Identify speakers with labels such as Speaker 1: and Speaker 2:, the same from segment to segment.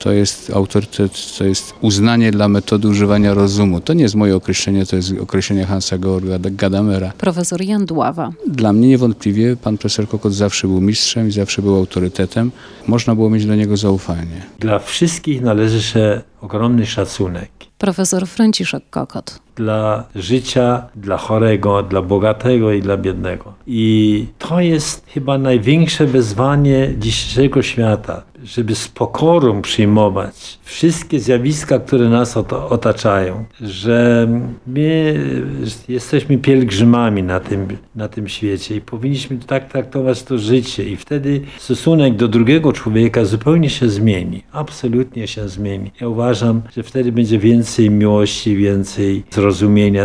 Speaker 1: To jest autorytet, to jest uznanie dla metody używania rozumu. To nie jest moje określenie, to jest określenie Hansa Georga Gadamera.
Speaker 2: Profesor Jan Dława.
Speaker 1: Dla mnie niewątpliwie pan profesor Kokot zawsze był mistrzem i zawsze był autorytetem. Można było mieć do niego zaufanie.
Speaker 3: Dla wszystkich należy się ogromny szacunek.
Speaker 2: Profesor Franciszek Kokot.
Speaker 3: Dla życia, dla chorego, dla bogatego i dla biednego. I to jest chyba największe wyzwanie dzisiejszego świata, żeby z pokorą przyjmować wszystkie zjawiska, które nas otaczają, że my jesteśmy pielgrzymami na tym, na tym świecie i powinniśmy tak traktować to życie i wtedy stosunek do drugiego człowieka zupełnie się zmieni, absolutnie się zmieni. Ja uważam, że wtedy będzie więcej miłości, więcej zrozumienia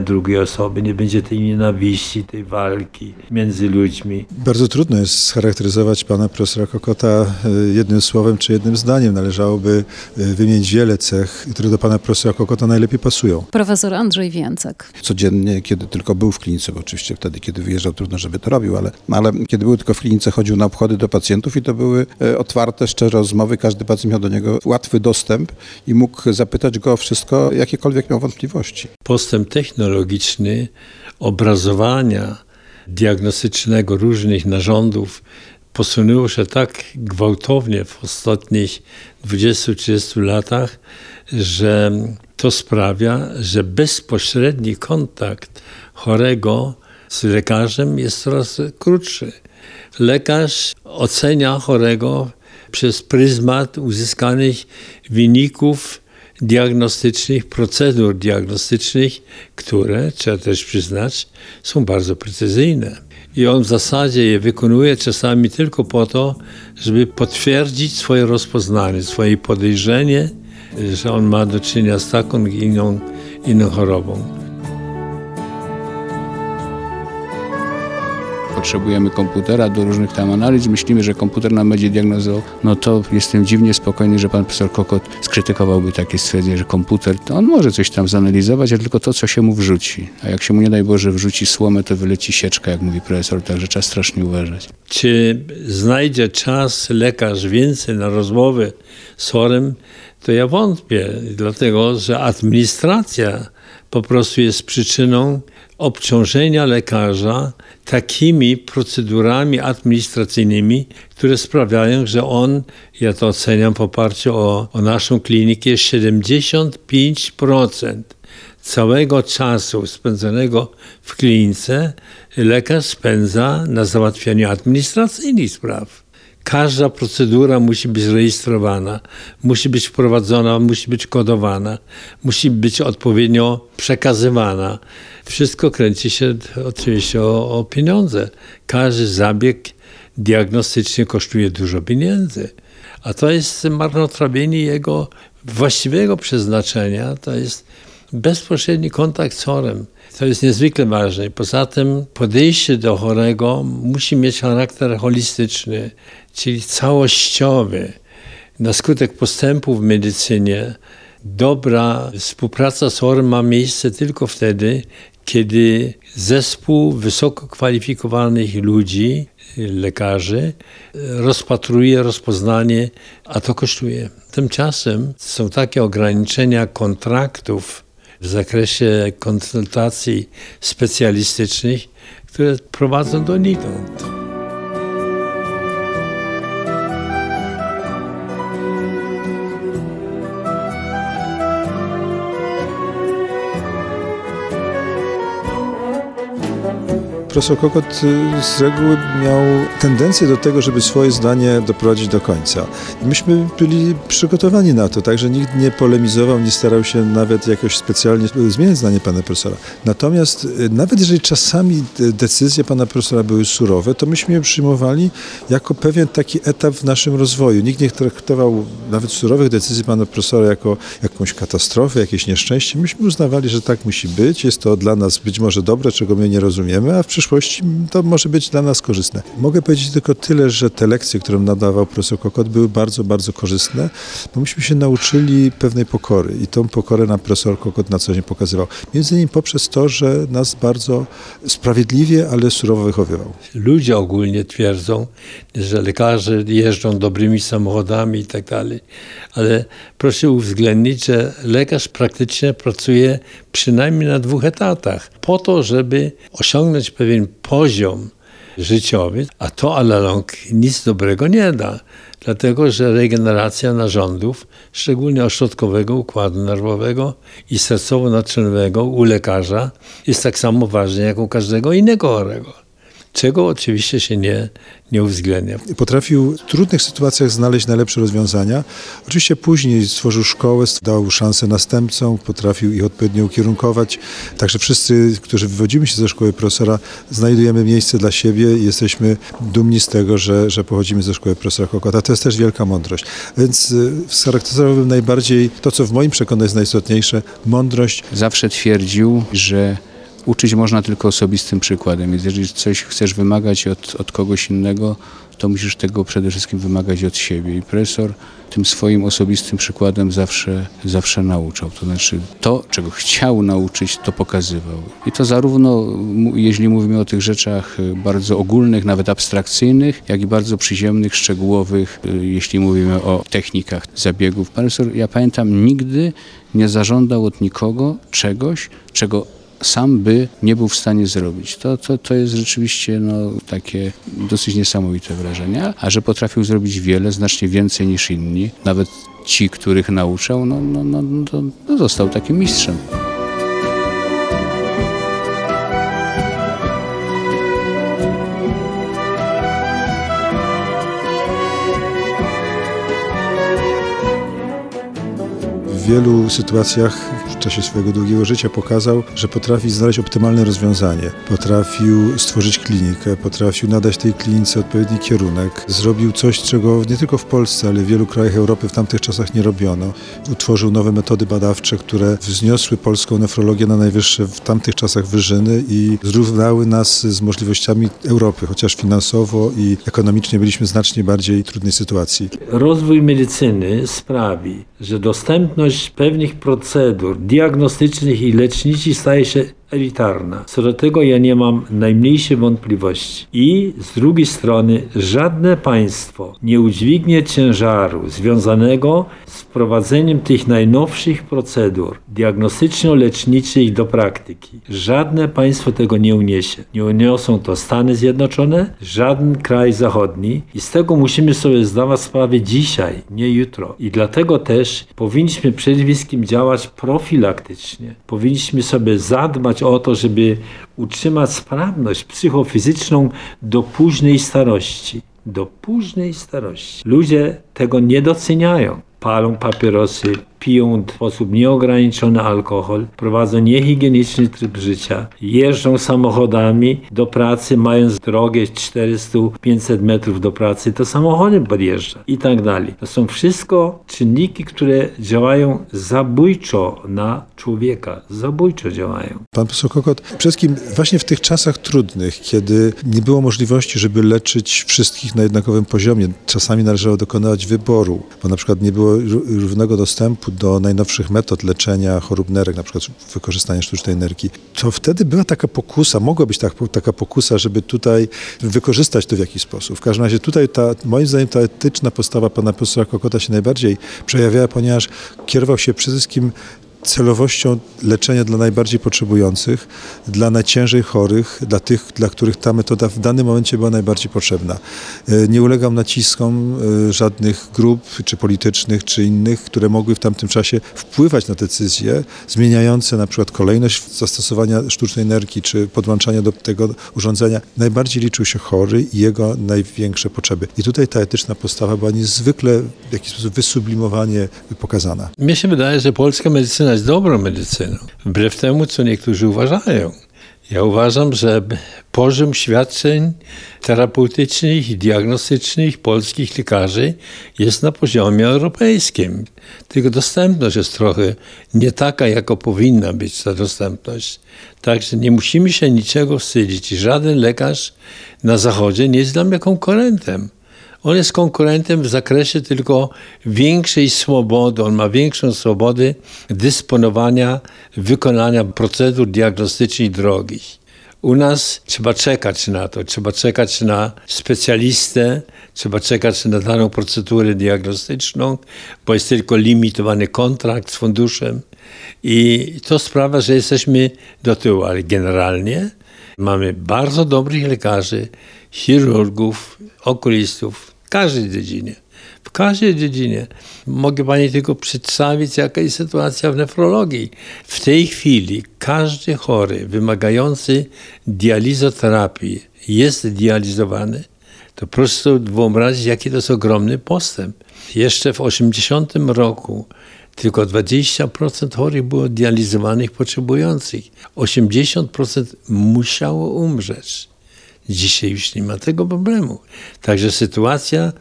Speaker 3: drugiej osoby, nie będzie tej nienawiści, tej walki między ludźmi.
Speaker 4: Bardzo trudno jest scharakteryzować pana profesora Kokota e, jednym słowem czy jednym zdaniem. Należałoby e, wymienić wiele cech, które do pana profesora Kokota najlepiej pasują.
Speaker 2: Profesor Andrzej Więcek.
Speaker 5: Codziennie, kiedy tylko był w klinice, bo oczywiście wtedy, kiedy wyjeżdżał, trudno, żeby to robił, ale, ale kiedy był tylko w klinice, chodził na obchody do pacjentów i to były e, otwarte, szczere rozmowy. Każdy pacjent miał do niego łatwy dostęp i mógł zapytać go o wszystko, jakiekolwiek miał wątpliwości.
Speaker 3: Postęp technologiczny obrazowania diagnostycznego różnych narządów posunęło się tak gwałtownie w ostatnich 20-30 latach, że to sprawia, że bezpośredni kontakt chorego z lekarzem jest coraz krótszy. Lekarz ocenia chorego przez pryzmat uzyskanych wyników diagnostycznych, procedur diagnostycznych, które, trzeba też przyznać, są bardzo precyzyjne. I on w zasadzie je wykonuje czasami tylko po to, żeby potwierdzić swoje rozpoznanie, swoje podejrzenie, że on ma do czynienia z taką inną, inną chorobą.
Speaker 1: Potrzebujemy komputera do różnych tam analiz, myślimy, że komputer nam będzie diagnozował, no to jestem dziwnie spokojny, że pan profesor Kokot skrytykowałby takie stwierdzenie, że komputer, to on może coś tam zanalizować, a tylko to, co się mu wrzuci. A jak się mu, nie daj Boże, wrzuci słomę, to wyleci sieczka, jak mówi profesor, także trzeba strasznie uważać.
Speaker 3: Czy znajdzie czas lekarz więcej na rozmowy z chorym, to ja wątpię, dlatego że administracja po prostu jest przyczyną obciążenia lekarza takimi procedurami administracyjnymi, które sprawiają, że on, ja to oceniam w oparciu o, o naszą klinikę, 75% całego czasu spędzonego w klinice lekarz spędza na załatwianiu administracyjnych spraw. Każda procedura musi być rejestrowana, musi być wprowadzona, musi być kodowana, musi być odpowiednio przekazywana. Wszystko kręci się oczywiście o, o pieniądze. Każdy zabieg diagnostyczny kosztuje dużo pieniędzy. A to jest marnotrawienie jego właściwego przeznaczenia, to jest bezpośredni kontakt z chorym. To jest niezwykle ważne. Poza tym podejście do chorego musi mieć charakter holistyczny, czyli całościowy. Na skutek postępu w medycynie dobra współpraca z chorym ma miejsce tylko wtedy, kiedy zespół wysoko kwalifikowanych ludzi, lekarzy, rozpatruje rozpoznanie, a to kosztuje. Tymczasem są takie ograniczenia kontraktów w zakresie konsultacji specjalistycznych, które prowadzą donikąd.
Speaker 4: Profesor Kokot y, z reguły miał tendencję do tego, żeby swoje zdanie doprowadzić do końca. Myśmy byli przygotowani na to, także nikt nie polemizował, nie starał się nawet jakoś specjalnie zmieniać zdanie pana profesora. Natomiast y, nawet jeżeli czasami decyzje pana profesora były surowe, to myśmy je przyjmowali jako pewien taki etap w naszym rozwoju. Nikt nie traktował nawet surowych decyzji pana profesora jako jakąś katastrofę, jakieś nieszczęście. Myśmy uznawali, że tak musi być, jest to dla nas być może dobre, czego my nie rozumiemy, a w przyszłości to może być dla nas korzystne. Mogę powiedzieć tylko tyle, że te lekcje, które nadawał profesor Kokot, były bardzo, bardzo korzystne, bo myśmy się nauczyli pewnej pokory i tą pokorę nam profesor Kokot na co dzień pokazywał. Między innymi poprzez to, że nas bardzo sprawiedliwie, ale surowo wychowywał.
Speaker 3: Ludzie ogólnie twierdzą, że lekarze jeżdżą dobrymi samochodami i tak dalej, ale proszę uwzględnić, że lekarz praktycznie pracuje przynajmniej na dwóch etatach. Po to, żeby osiągnąć pewien poziom życiowy, a to alalong nic dobrego nie da, dlatego że regeneracja narządów, szczególnie ośrodkowego układu nerwowego i sercowo-naczynowego u lekarza jest tak samo ważna jak u każdego innego chorego czego oczywiście się nie, nie uwzględnia.
Speaker 4: Potrafił w trudnych sytuacjach znaleźć najlepsze rozwiązania. Oczywiście później stworzył szkołę, dał szansę następcom, potrafił ich odpowiednio ukierunkować. Także wszyscy, którzy wywodzimy się ze szkoły profesora, znajdujemy miejsce dla siebie i jesteśmy dumni z tego, że, że pochodzimy ze szkoły profesora Kokota. To jest też wielka mądrość. Więc y, scharakteryzowałbym najbardziej to, co w moim przekonaniu jest najistotniejsze, mądrość.
Speaker 1: Zawsze twierdził, że uczyć można tylko osobistym przykładem. Więc jeżeli coś chcesz wymagać od, od kogoś innego, to musisz tego przede wszystkim wymagać od siebie. I profesor tym swoim osobistym przykładem zawsze, zawsze nauczał. To znaczy to, czego chciał nauczyć, to pokazywał. I to zarówno, jeśli mówimy o tych rzeczach y, bardzo ogólnych, nawet abstrakcyjnych, jak i bardzo przyziemnych, szczegółowych, y, jeśli mówimy o technikach zabiegów. Profesor, ja pamiętam, nigdy nie zażądał od nikogo czegoś, czego sam by nie był w stanie zrobić. To, to, to jest rzeczywiście no, takie dosyć niesamowite wrażenie. A że potrafił zrobić wiele, znacznie więcej niż inni, nawet ci, których nauczał, no, no, no, no, no został takim mistrzem.
Speaker 4: w wielu sytuacjach czasie swojego długiego życia pokazał, że potrafi znaleźć optymalne rozwiązanie. Potrafił stworzyć klinikę, potrafił nadać tej klinice odpowiedni kierunek. Zrobił coś, czego nie tylko w Polsce, ale w wielu krajach Europy w tamtych czasach nie robiono. Utworzył nowe metody badawcze, które wzniosły polską nefrologię na najwyższe w tamtych czasach wyżyny i zrównały nas z możliwościami Europy, chociaż finansowo i ekonomicznie byliśmy znacznie bardziej trudnej sytuacji.
Speaker 3: Rozwój medycyny sprawi, że dostępność pewnych procedur diagnostycznych i leczniczych staje się elitarna. Co do tego ja nie mam najmniejszej wątpliwości. I z drugiej strony żadne państwo nie udźwignie ciężaru związanego z wprowadzeniem tych najnowszych procedur diagnostyczno-leczniczych do praktyki. Żadne państwo tego nie uniesie. Nie uniosą to Stany Zjednoczone, żaden kraj zachodni i z tego musimy sobie zdawać sprawę dzisiaj, nie jutro. I dlatego też powinniśmy przede wszystkim działać profilaktycznie. Powinniśmy sobie zadbać o to, żeby utrzymać sprawność psychofizyczną do późnej starości. Do późnej starości. Ludzie tego nie doceniają. Palą papierosy, piją w sposób nieograniczony alkohol, prowadzą niehigieniczny tryb życia, jeżdżą samochodami do pracy, mając drogę 400-500 metrów do pracy, to samochodem podjeżdża i tak dalej. To są wszystko czynniki, które działają zabójczo na człowieka. Zabójczo działają.
Speaker 4: Pan profesor Kokot, przede wszystkim właśnie w tych czasach trudnych, kiedy nie było możliwości, żeby leczyć wszystkich na jednakowym poziomie, czasami należało dokonywać wyboru, bo na przykład nie było równego dostępu do najnowszych metod leczenia chorób nerek, na przykład wykorzystania sztucznej energii, to wtedy była taka pokusa, mogła być tak, taka pokusa, żeby tutaj wykorzystać to w jakiś sposób. W każdym razie tutaj ta, moim zdaniem ta etyczna postawa pana profesora Kokota się najbardziej przejawiała, ponieważ kierował się przede wszystkim celowością leczenia dla najbardziej potrzebujących, dla najciężej chorych, dla tych, dla których ta metoda w danym momencie była najbardziej potrzebna. E, nie ulegam naciskom e, żadnych grup, czy politycznych, czy innych, które mogły w tamtym czasie wpływać na decyzje zmieniające na przykład kolejność zastosowania sztucznej energii, czy podłączania do tego urządzenia. Najbardziej liczył się chory i jego największe potrzeby. I tutaj ta etyczna postawa była niezwykle w jakiś sposób wysublimowanie pokazana.
Speaker 3: Mnie się wydaje, że polska medycyna jest dobrą medycyną, wbrew temu, co niektórzy uważają. Ja uważam, że poziom świadczeń terapeutycznych i diagnostycznych polskich lekarzy jest na poziomie europejskim. Tylko dostępność jest trochę nie taka, jako powinna być ta dostępność. Także nie musimy się niczego wstydzić. Żaden lekarz na zachodzie nie jest dla mnie konkurentem. On jest konkurentem w zakresie tylko większej swobody. On ma większą swobodę dysponowania, wykonania procedur diagnostycznych drogich. U nas trzeba czekać na to, trzeba czekać na specjalistę, trzeba czekać na daną procedurę diagnostyczną, bo jest tylko limitowany kontrakt z funduszem i to sprawia, że jesteśmy do tyłu, ale generalnie mamy bardzo dobrych lekarzy, chirurgów, okulistów, każdej dziedzinie. W każdej dziedzinie. Mogę Pani tylko przedstawić, jaka jest sytuacja w nefrologii. W tej chwili każdy chory wymagający dializoterapii jest dializowany. To proszę sobie wyobrazić, jaki to jest ogromny postęp. Jeszcze w 80 roku tylko 20% chorych było dializowanych potrzebujących. 80% musiało umrzeć. Dzisiaj już nie ma tego problemu. Także sytuacja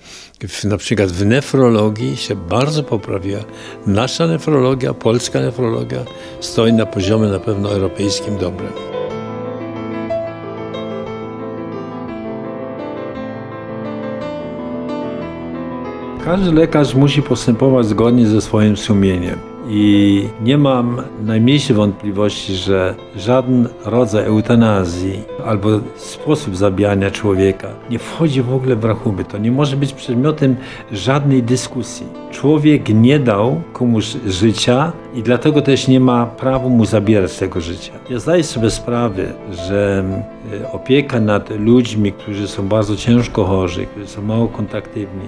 Speaker 3: w, na przykład w nefrologii się bardzo poprawiła. Nasza nefrologia, polska nefrologia stoi na poziomie na pewno europejskim dobrym. Każdy lekarz musi postępować zgodnie ze swoim sumieniem. I nie mam najmniejszej wątpliwości, że żaden rodzaj eutanazji albo sposób zabijania człowieka nie wchodzi w ogóle w rachubę. To nie może być przedmiotem żadnej dyskusji. Człowiek nie dał komuś życia i dlatego też nie ma prawa mu zabierać tego życia. Ja zdaję sobie sprawę, że e, opieka nad ludźmi, którzy są bardzo ciężko chorzy, którzy są mało kontaktywni,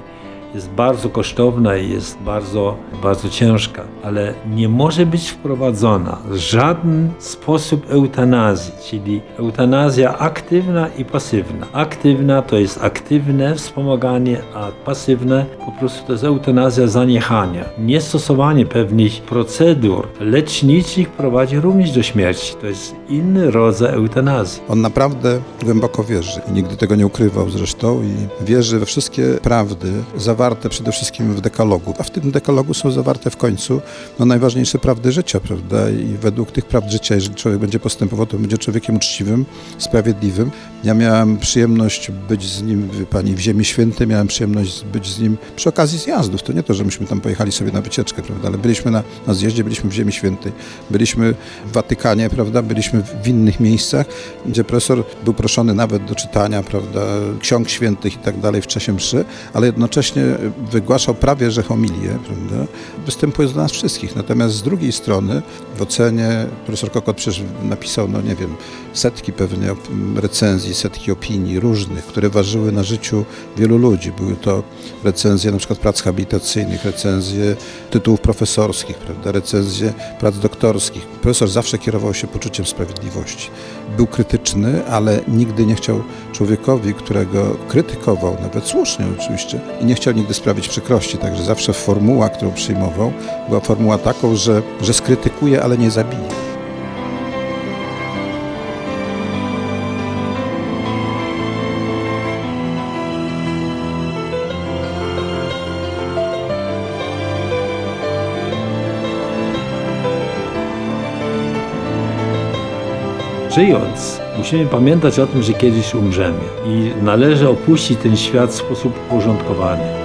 Speaker 3: jest bardzo kosztowna i jest bardzo, bardzo ciężka, ale nie może być wprowadzona żaden sposób eutanazji, czyli eutanazja aktywna i pasywna. Aktywna to jest aktywne wspomaganie, a pasywne po prostu to jest eutanazja zaniechania. Niestosowanie pewnych procedur leczniczych prowadzi również do śmierci. To jest inny rodzaj eutanazji.
Speaker 5: On naprawdę głęboko wierzy i nigdy tego nie ukrywał zresztą i wierzy we wszystkie prawdy zawarte zawarte przede wszystkim w dekalogu, a w tym dekalogu są zawarte w końcu no, najważniejsze prawdy życia, prawda? I według tych prawd życia, jeżeli człowiek będzie postępował, to będzie człowiekiem uczciwym, sprawiedliwym. Ja miałem przyjemność być z nim, pani, w Ziemi Świętej, miałem przyjemność być z nim przy okazji zjazdów. To nie to, że myśmy tam pojechali sobie na wycieczkę, prawda? Ale byliśmy na, na zjeździe, byliśmy w Ziemi Świętej, byliśmy w Watykanie, prawda? Byliśmy w innych miejscach, gdzie profesor był proszony nawet do czytania, prawda? Ksiąg świętych i tak dalej w czasie mszy, ale jednocześnie wygłaszał prawie że homilię, prawda, występuje do nas wszystkich. Natomiast z drugiej strony w ocenie profesor Kokot przecież napisał, no nie wiem, setki pewnie recenzji, setki opinii różnych, które ważyły na życiu wielu ludzi. Były to recenzje na przykład prac habilitacyjnych, recenzje tytułów profesorskich, prawda, recenzje prac doktorskich. Profesor zawsze kierował się poczuciem sprawiedliwości. Był krytyczny, ale nigdy nie chciał człowiekowi, którego krytykował, nawet słusznie oczywiście, i nie chciał nigdy sprawić przykrości. Także zawsze formuła, którą przyjmował, była formuła taką, że, że skrytykuje, ale nie zabije.
Speaker 3: Żyjąc, musimy pamiętać o tym, że kiedyś umrzemy i należy opuścić ten świat w sposób uporządkowany.